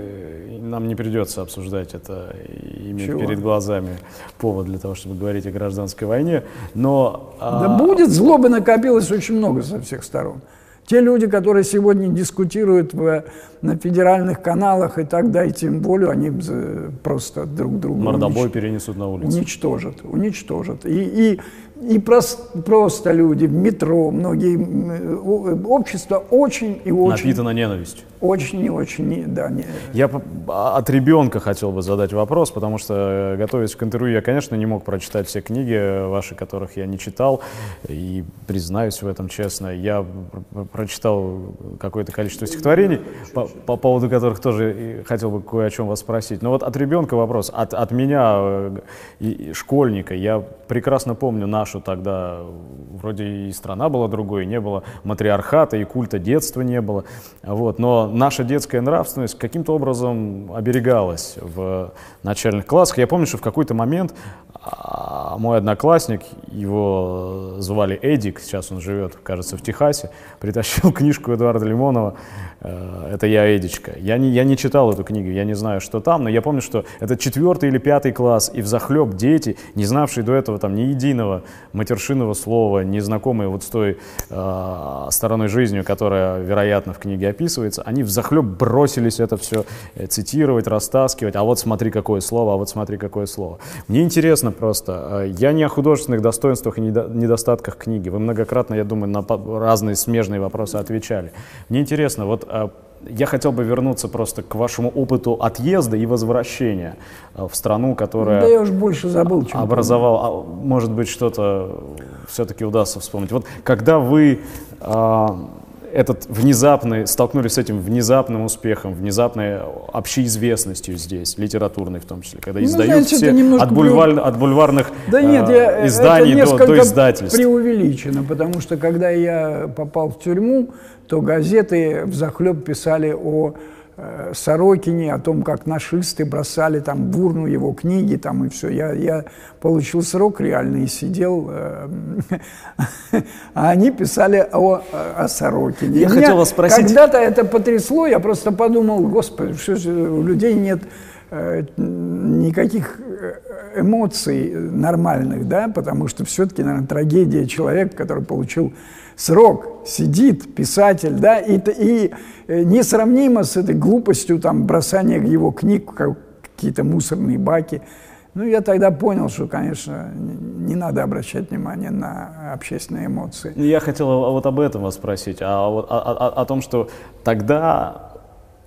нам не придется обсуждать это иметь Чего? перед глазами повод для того, чтобы говорить о гражданской войне. Но, а, да а... будет, злобы накопилось очень много со всех сторон. Те люди, которые сегодня дискутируют в, на федеральных каналах и так дайте им волю, они просто друг друга Мордобой унич... перенесут на улицу. Уничтожат, уничтожат. И, и и просто, просто люди в метро, многие общество очень и очень... Напитано ненавистью. Очень и очень, да. Не... Я а, от ребенка хотел бы задать вопрос, потому что, готовясь к интервью, я, конечно, не мог прочитать все книги ваши, которых я не читал, и признаюсь в этом честно. Я прочитал какое-то количество стихотворений, по, по поводу которых тоже хотел бы кое о чем вас спросить. Но вот от ребенка вопрос, от, от меня, э, и, школьника, я прекрасно помню нашу тогда, вроде и страна была другой, не было матриархата, и культа детства не было, вот, но наша детская нравственность каким-то образом оберегалась в начальных классах. Я помню, что в какой-то момент а, мой одноклассник, его звали Эдик, сейчас он живет, кажется, в Техасе, притащил книжку Эдуарда Лимонова Э, это я Эдичка. Я не, я не читал эту книгу, я не знаю, что там, но я помню, что это четвертый или пятый класс, и в захлеб дети, не знавшие до этого там ни единого матершинного слова, не знакомые вот с той э, стороной жизни, которая, вероятно, в книге описывается, они в захлеб бросились это все э, цитировать, растаскивать, а вот смотри, какое слово, а вот смотри, какое слово. Мне интересно просто, э, я не о художественных достоинствах и недостатках книги, вы многократно, я думаю, на разные смежные вопросы отвечали. Мне интересно, вот а, я хотел бы вернуться просто к вашему опыту отъезда и возвращения а, в страну, которая... Да я уж больше забыл, чем образовал. А, может быть, что-то все-таки удастся вспомнить. Вот когда вы этот внезапный, столкнулись с этим внезапным успехом, внезапной общеизвестностью здесь, литературной в том числе, когда ну, издают знаете, все от, бульвар, от бульварных да нет, я, изданий до, до издательств. преувеличено, потому что когда я попал в тюрьму, то газеты в захлеб писали о э, Сорокине, о том, как нашисты бросали там бурну его книги там и все. Я, я получил срок реальный и сидел, э, а они писали о, о Сорокине. Я хотел вас спросить. Когда-то это потрясло, я просто подумал, господи, что же у людей нет э, никаких э, эмоций нормальных, да, потому что все-таки, наверное, трагедия человека, который получил срок сидит писатель, да, и, и э, несравнимо с этой глупостью там бросания его книг в какие-то мусорные баки. Ну, я тогда понял, что, конечно, не надо обращать внимание на общественные эмоции. Я хотел вот об этом вас спросить, а о, о, о том, что тогда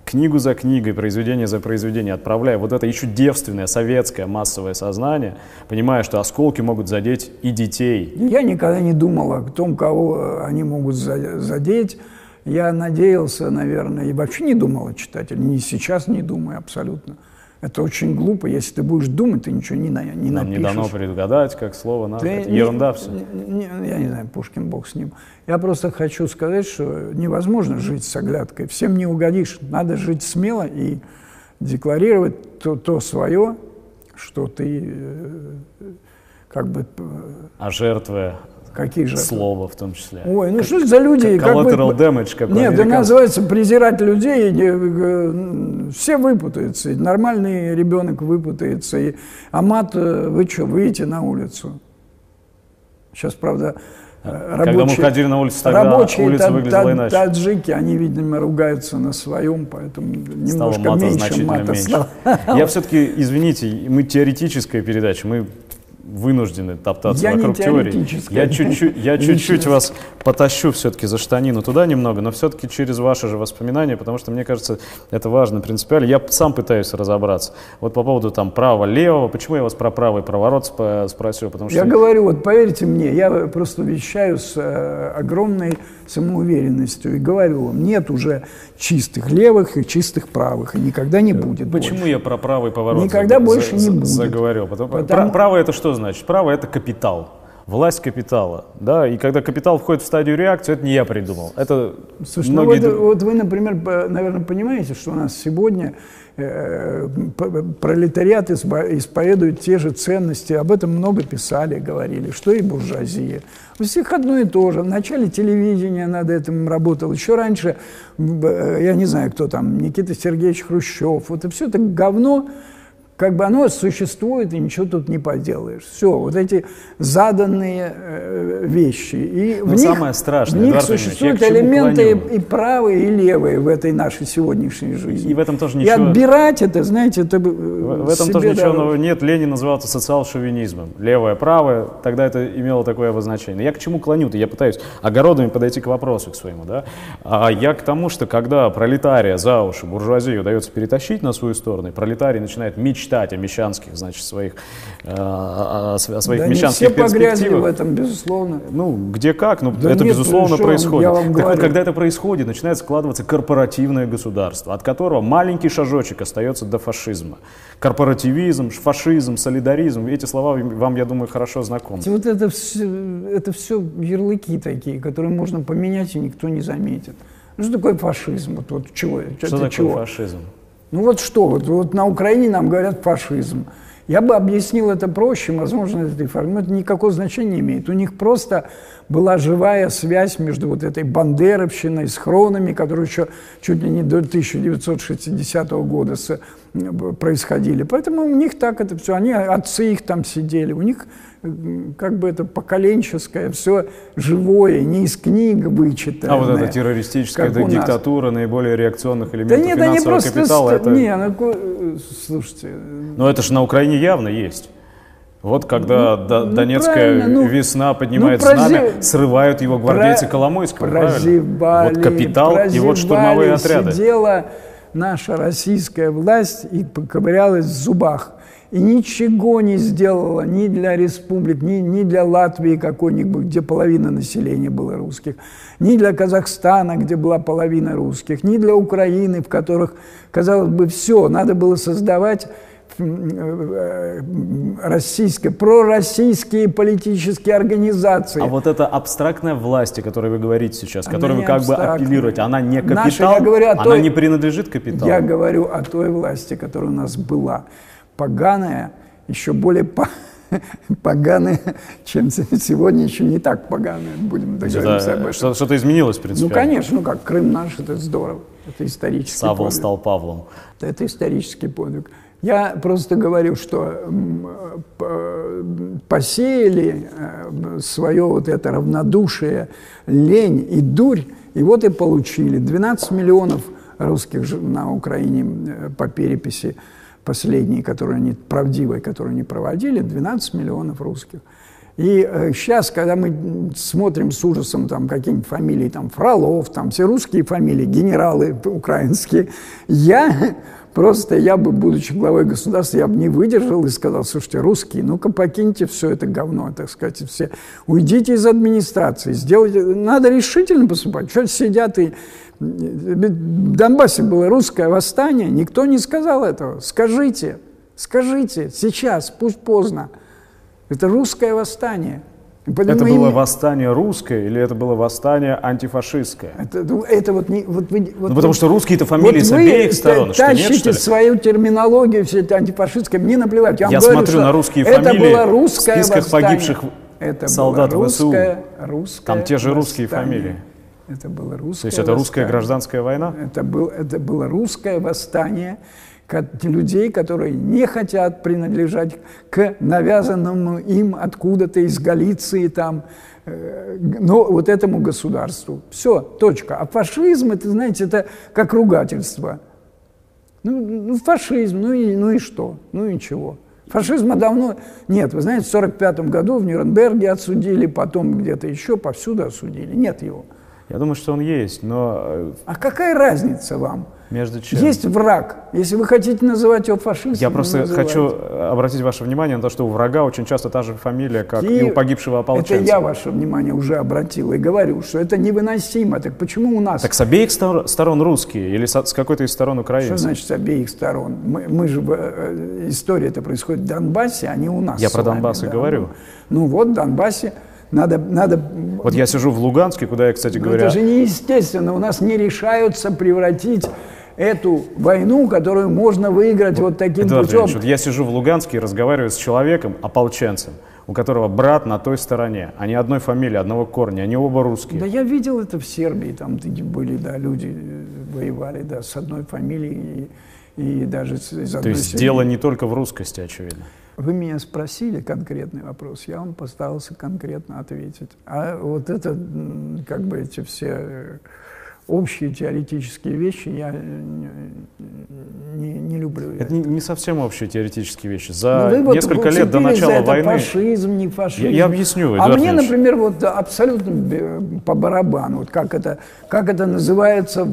книгу за книгой, произведение за произведением, отправляя вот это еще девственное советское массовое сознание, понимая, что осколки могут задеть и детей. Я никогда не думал о том, кого они могут задеть. Я надеялся, наверное, и вообще не думал о читателе. Ни сейчас не думаю абсолютно. Это очень глупо. Если ты будешь думать, ты ничего не, на, не Нам напишешь. не дано предугадать, как слово надо. Ты, Ерунда все. Не, я не знаю, Пушкин бог с ним. Я просто хочу сказать, что невозможно жить с оглядкой. Всем не угодишь. Надо жить смело и декларировать то, то свое, что ты э, как бы... Э, а жертвы Какие же? Слово в том числе. Ой, ну как, что за люди? Collateral как damage, как Нет, это называется презирать людей. Э, все выпутаются. Нормальный ребенок выпутается. И, а мат, э, вы что, выйдете на улицу? Сейчас, правда, рабочие, Когда мы ходили на улицу, тогда рабочие улица та, выглядела та, иначе. таджики, они, видимо, ругаются на своем, поэтому немножко стало мата меньше мата меньше. Стало. Я все-таки, извините, мы теоретическая передача, мы вынуждены топтаться я вокруг теории. Я чуть-чуть, я чуть-чуть вас потащу все-таки за штанину туда немного, но все-таки через ваши же воспоминания, потому что мне кажется, это важно принципиально. Я сам пытаюсь разобраться. Вот по поводу там права-левого, почему я вас про правый проворот спросил? Потому что... Я говорю, вот поверьте мне, я просто вещаю с э, огромной самоуверенностью и говорю вам, нет уже чистых левых и чистых правых, и никогда не будет. Почему больше. я про правый поворот Никогда за, больше не будет. заговорил? Потому, Потому... Право это что значит? Право это капитал власть капитала, да, и когда капитал входит в стадию реакции, это не я придумал, это Слушай, ну многие... ну вот, вот вы, например, наверное, понимаете, что у нас сегодня э, пролетариат исповедует те же ценности, об этом много писали, говорили, что и буржуазия. У всех одно и то же. В начале телевидения над этим работал, еще раньше, э, я не знаю, кто там, Никита Сергеевич Хрущев, вот и все это говно, как бы оно существует, и ничего тут не поделаешь. Все, вот эти заданные э, вещи. И Но в них, самое страшное, в них существуют элементы и, и правые, и левые в этой нашей сегодняшней жизни. И в этом тоже ничего... И отбирать это, знаете, это В, в этом тоже ничего нового нет. Ленин назывался социал-шовинизмом. Левое, правое, тогда это имело такое обозначение. Я к чему клоню-то? Я пытаюсь огородами подойти к вопросу к своему, да? А я к тому, что когда пролетария за уши буржуазию удается перетащить на свою сторону, и пролетарий начинает мечтать мечтать о мещанских, значит, своих, э, о, о своих да мещанских не все перспективах. в этом, безусловно. Ну, где как, но да это нет, безусловно что, происходит. Так говорю. вот, когда это происходит, начинает складываться корпоративное государство, от которого маленький шажочек остается до фашизма. Корпоративизм, фашизм, солидаризм, эти слова вам, я думаю, хорошо знакомы. Вот это все, это все ярлыки такие, которые можно поменять, и никто не заметит. Ну, что такое фашизм? Вот, вот чего? Что это такое чего? фашизм? Ну вот что, вот, вот на Украине нам говорят фашизм. Я бы объяснил это проще, возможно, этой форме, но это никакого значения не имеет. У них просто была живая связь между вот этой бандеровщиной, с хронами, которые еще чуть ли не до 1960 года происходили. Поэтому у них так это все, они, отцы их там сидели, у них как бы это поколенческое, все живое, не из книг вычитанное. А вот эта террористическая это диктатура наиболее реакционных элементов да нет, финансового они капитала, это... Не, ну, слушайте... Но это же на Украине явно есть. Вот когда ну, ну Донецкая ну, весна поднимает ну, прози... знамя, срывают его гвардейцы про... Коломойского, прозевали, Вот капитал и вот штурмовые отряды. Сидела наша российская власть и ковырялась в зубах. И ничего не сделала ни для республик, ни, ни для Латвии какой-нибудь, где половина населения было русских, ни для Казахстана, где была половина русских, ни для Украины, в которых, казалось бы, все, надо было создавать российские, пророссийские политические организации. А вот эта абстрактная власть, о которой вы говорите сейчас, она которой вы как бы апеллируете, она не капитал, Наша, я говорю о той, она не принадлежит капиталу? Я говорю о той власти, которая у нас была поганая, еще более по поганая, чем сегодня, еще не так поганая, будем договоримся об этом. Что-то изменилось, в принципе. Ну, конечно, ну как, Крым наш, это здорово, это исторический Савол подвиг. стал Павлом. Это исторический подвиг. Я просто говорю, что посеяли э, свое вот это равнодушие, лень и дурь, и вот и получили. 12 миллионов русских на Украине э, по переписи последние, которые они, правдивые, которые они проводили, 12 миллионов русских. И э, сейчас, когда мы смотрим с ужасом там какие-нибудь фамилии, там Фролов, там все русские фамилии, генералы украинские, я просто, я бы, будучи главой государства, я бы не выдержал и сказал, слушайте, русские, ну-ка покиньте все это говно, так сказать, все, уйдите из администрации, сделайте, надо решительно поступать, что сидят и в Донбассе было русское восстание, никто не сказал этого. Скажите, скажите, сейчас, пусть поздно. Это русское восстание. Это было восстание русское или это было восстание антифашистское? Это, ну, это вот не... Вот вы, вот ну, потому что русские это фамилии вот с обеих сторон. Что, нет, что ли? свою терминологию, все это антифашистское, мне наплевать. Я, Я говорю, смотрю на русские это фамилии было русское в списках восстание. погибших это солдат было русское, ВСУ. Русское Там те же русские восстание. фамилии. Это было русское То есть это русская гражданская война? Это, был, это было русское восстание людей, которые не хотят принадлежать к навязанному им откуда-то из Галиции там, э, но вот этому государству. Все, точка. А фашизм, это, знаете, это как ругательство. Ну, ну фашизм, ну и, ну и что? Ну и чего? Фашизма давно нет. Вы знаете, в 1945 году в Нюрнберге отсудили, потом где-то еще повсюду осудили. Нет его. Я думаю, что он есть, но... Э, а какая разница вам? Между чем? Есть враг. Если вы хотите называть его фашистом, Я просто хочу обратить ваше внимание на то, что у врага очень часто та же фамилия, как и, и у погибшего ополченца. Это я ваше внимание уже обратил и говорю, что это невыносимо. Так почему у нас... Так с обеих сторон русские или с какой-то из сторон украинцы? Что значит с обеих сторон? Мы, мы же... Э, история это происходит в Донбассе, а не у нас Я про Донбасс и говорю. Ну вот, в Донбассе надо, надо... Вот я сижу в Луганске, куда я, кстати говоря... Это же неестественно. У нас не решаются превратить эту войну, которую можно выиграть вот таким Эдуард путем. вот я сижу в Луганске и разговариваю с человеком, ополченцем, у которого брат на той стороне. Они одной фамилии, одного корня, они оба русские. Да я видел это в Сербии, там были, да, люди э, воевали, да, с одной фамилией и, и даже из одной То есть семьи. дело не только в русскости, очевидно. Вы меня спросили конкретный вопрос, я вам постарался конкретно ответить. А вот это, как бы эти все э, общие теоретические вещи я э, не, не люблю. Это не, не совсем общие теоретические вещи. За ну, несколько лет до начала за войны... фашизм, не фашизм. Я, я объясню, А мне, например, вот абсолютно по барабану, вот как это, как это называется,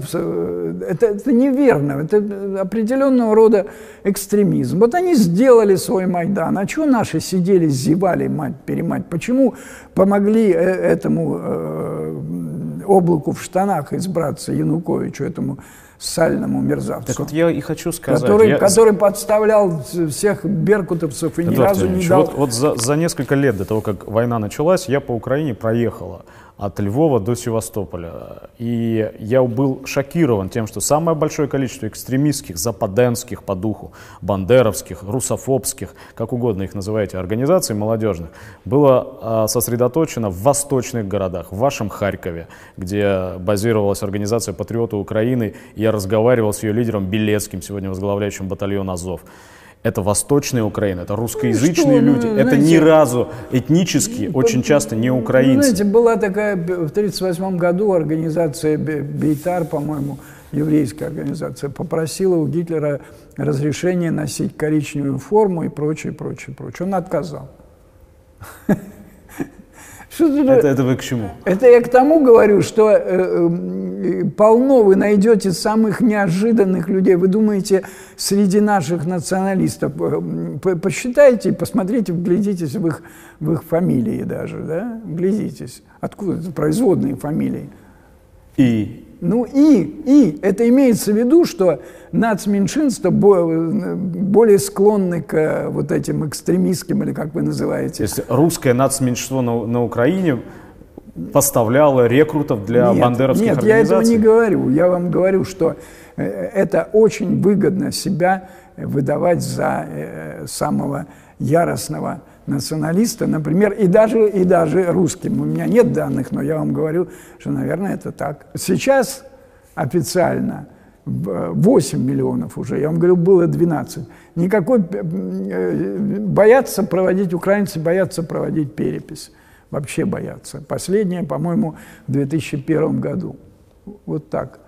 это, это неверно, это определенного рода экстремизм. Вот они сделали свой Майдан, а что наши сидели, зевали, мать-перемать? Почему помогли э, этому э, облаку в штанах избраться Януковичу, этому сальному мерзавцу. Так вот я и хочу сказать. Который, я... который подставлял всех беркутовцев и ни разу не дал... Вот, вот за, за несколько лет до того, как война началась, я по Украине проехала от Львова до Севастополя. И я был шокирован тем, что самое большое количество экстремистских, западенских по духу, бандеровских, русофобских, как угодно их называете, организаций молодежных, было а, сосредоточено в восточных городах, в вашем Харькове, где базировалась организация «Патриоты Украины». Я разговаривал с ее лидером Белецким, сегодня возглавляющим батальон «Азов» это восточная Украина, это русскоязычные ну, люди, ну, это знаете, ни разу этнически, по, очень часто не украинцы. Знаете, была такая в 1938 году организация Бейтар, по-моему, еврейская организация, попросила у Гитлера разрешения носить коричневую форму и прочее, прочее, прочее. Он отказал. Что это, это вы к чему? Это я к тому говорю, что э, э, полно вы найдете самых неожиданных людей. Вы думаете, среди наших националистов, э, посчитайте, посмотрите, вглядитесь в их, в их фамилии даже, да? Вглядитесь. Откуда это производные фамилии? И? Ну и, и это имеется в виду, что нацменьшинства более склонны к э, вот этим экстремистским, или как вы называете. То есть русское нацменьшинство на, на Украине поставляло рекрутов для нет, бандеровских нет, организаций? Нет, я этого не говорю. Я вам говорю, что э, это очень выгодно себя выдавать за э, самого яростного националиста, например, и даже, и даже русским. У меня нет данных, но я вам говорю, что, наверное, это так. Сейчас официально 8 миллионов уже, я вам говорю, было 12. Никакой, э, боятся проводить, украинцы боятся проводить перепись. Вообще боятся. Последняя, по-моему, в 2001 году. Вот так.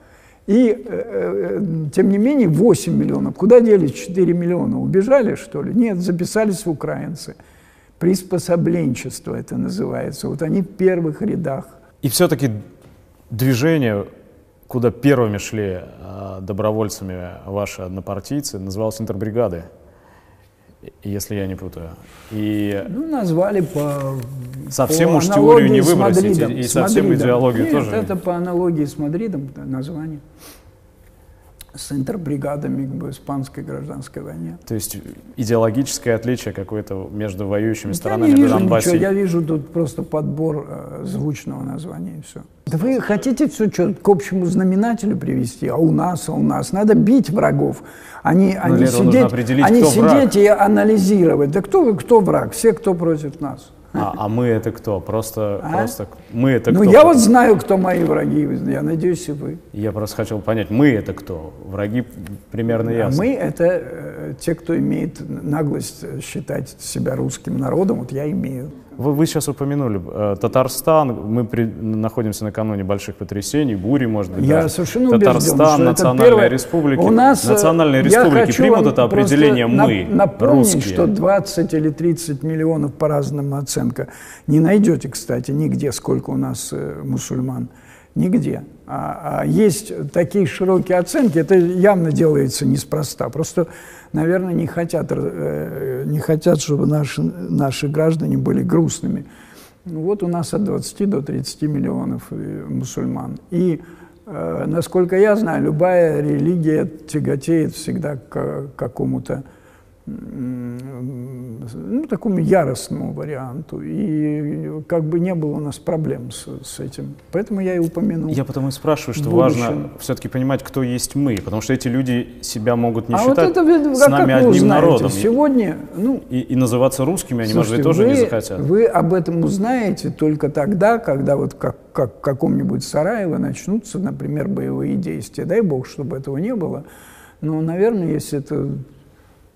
И, э, э, тем не менее, 8 миллионов. Куда делись 4 миллиона? Убежали, что ли? Нет, записались в украинцы. Приспособленчество это называется. Вот они в первых рядах. И все-таки движение куда первыми шли э, добровольцами ваши однопартийцы, называлось интербригады, если я не путаю. И ну, назвали по Совсем по уж теорию не выбросить, и, и совсем идеологию Нет, тоже. это по аналогии с Мадридом название с интербригадами в испанской гражданской войне. То есть идеологическое отличие какое-то между воюющими я сторонами не вижу Донбассе? Ничего, я вижу тут просто подбор э, звучного названия и все. Да вы хотите все что к общему знаменателю привести, а у нас, а у нас. Надо бить врагов, не, а не сидеть, не сидеть и анализировать. Да кто, кто враг? Все, кто против нас. А, а мы это кто? Просто, а? просто мы это ну, кто? Ну я вот знаю, кто мои враги. Я надеюсь, и вы. Я просто хотел понять, мы это кто? Враги примерно ясно. Мы это э, те, кто имеет наглость считать себя русским народом. Вот я имею. Вы, вы сейчас упомянули э, Татарстан, мы при, находимся накануне больших потрясений, бури, может быть, Я даже. совершенно Татарстан, убежден, Национальная первое... республика. У нас, э, Национальные республики примут это определение «мы», напомнить, русские. что 20 или 30 миллионов по разным оценкам не найдете, кстати, нигде, сколько у нас э, мусульман. Нигде. А, а есть такие широкие оценки, это явно делается неспроста. Просто, наверное, не хотят, э, не хотят чтобы наши, наши граждане были грустными. Ну, вот у нас от 20 до 30 миллионов э, мусульман. И, э, насколько я знаю, любая религия тяготеет всегда к какому-то ну, такому яростному варианту. И как бы не было у нас проблем с, с этим. Поэтому я и упомянул. Я потому и спрашиваю, что важно все-таки понимать, кто есть мы, потому что эти люди себя могут не а считать вот это, с нами одним узнаете? народом. Сегодня, ну, и, и называться русскими они, слушайте, может быть, тоже вы, не захотят. Вы об этом узнаете только тогда, когда вот как, как в каком-нибудь Сараево начнутся, например, боевые действия. Дай бог, чтобы этого не было. Но, наверное, если это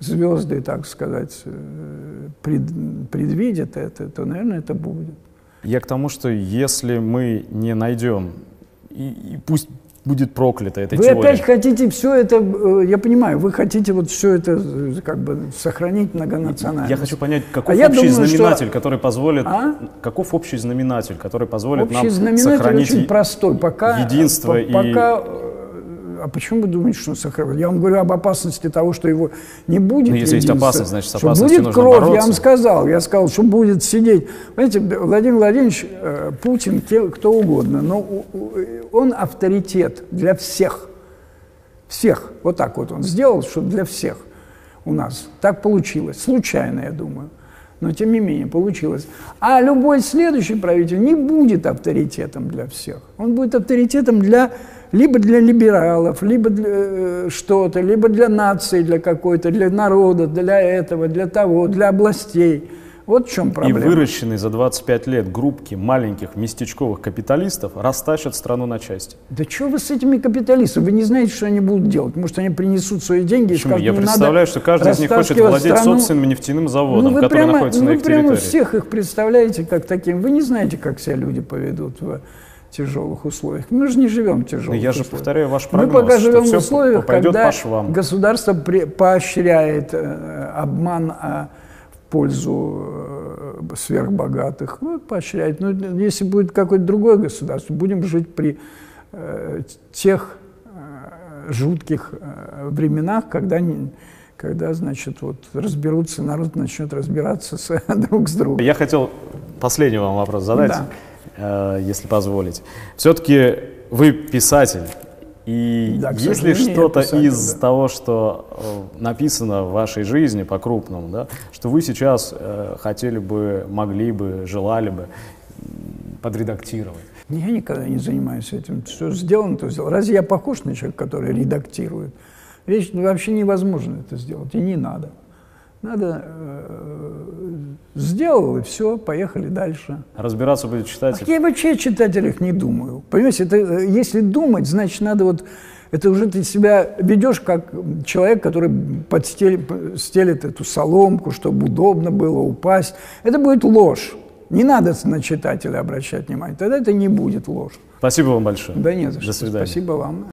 звезды, так сказать, э, пред, предвидят это, то, наверное, это будет. Я к тому, что если мы не найдем, и, и пусть будет проклята эта вы теория. Вы опять хотите все это, я понимаю, вы хотите вот все это э, как бы сохранить многонациональность. Я хочу понять, каков а общий думаю, знаменатель, что... который позволит, а? каков общий знаменатель, который позволит общий нам знаменатель сохранить очень простой. Пока, единство по, пока и а почему вы думаете, что сохранит? Я вам говорю об опасности того, что его не будет. Но ну, если есть опасность, значит, с опасностью будет нужно кровь, бороться. я вам сказал. Я сказал, что будет сидеть. Понимаете, Владимир Владимирович, э, Путин, кто угодно, но он авторитет для всех. Всех. Вот так вот он сделал, что для всех у нас. Так получилось. Случайно, я думаю. Но тем не менее получилось. А любой следующий правитель не будет авторитетом для всех. Он будет авторитетом для либо для либералов, либо для э, что-то, либо для нации, для какой-то, для народа, для этого, для того, для областей. Вот в чем проблема. И выращенные за 25 лет группки маленьких местечковых капиталистов растащат страну на части. Да что вы с этими капиталистами? Вы не знаете, что они будут делать. Может, они принесут свои деньги Почему? и скажут, Я представляю, что каждый из них хочет владеть страну. собственным нефтяным заводом, ну, который прямо, находится ну, на их территории. Вы прямо всех их представляете как таким. Вы не знаете, как себя люди поведут тяжелых условиях. Мы же не живем в тяжелых Но я условиях. же повторяю ваш прогноз, Мы пока живем в условиях, когда государство поощряет э, обман а, в пользу э, сверхбогатых. Ну, поощряет. Но если будет какое-то другое государство, будем жить при э, тех э, жутких э, временах, когда когда, значит, вот разберутся, народ начнет разбираться с, друг с другом. Я хотел последний вам вопрос задать. Да. Э, если позволить. Все-таки вы писатель, и да, есть ли что-то из да. того, что э, написано в вашей жизни по-крупному, да, что вы сейчас э, хотели бы, могли бы, желали бы подредактировать? Я никогда не занимаюсь этим. Что сделано, то сделано. Разве я похож на человека, который редактирует? Вещь вообще невозможно это сделать, и не надо. Надо э, сделал, и все, поехали дальше. Разбираться будет читатель? А я вообще о читателях не думаю. Понимаете, это, э, если думать, значит, надо вот... Это уже ты себя ведешь как человек, который подстелит, стелит эту соломку, чтобы удобно было упасть. Это будет ложь. Не надо на читателя обращать внимание. Тогда это не будет ложь. Спасибо вам большое. Да нет за что. До свидания. Спасибо вам.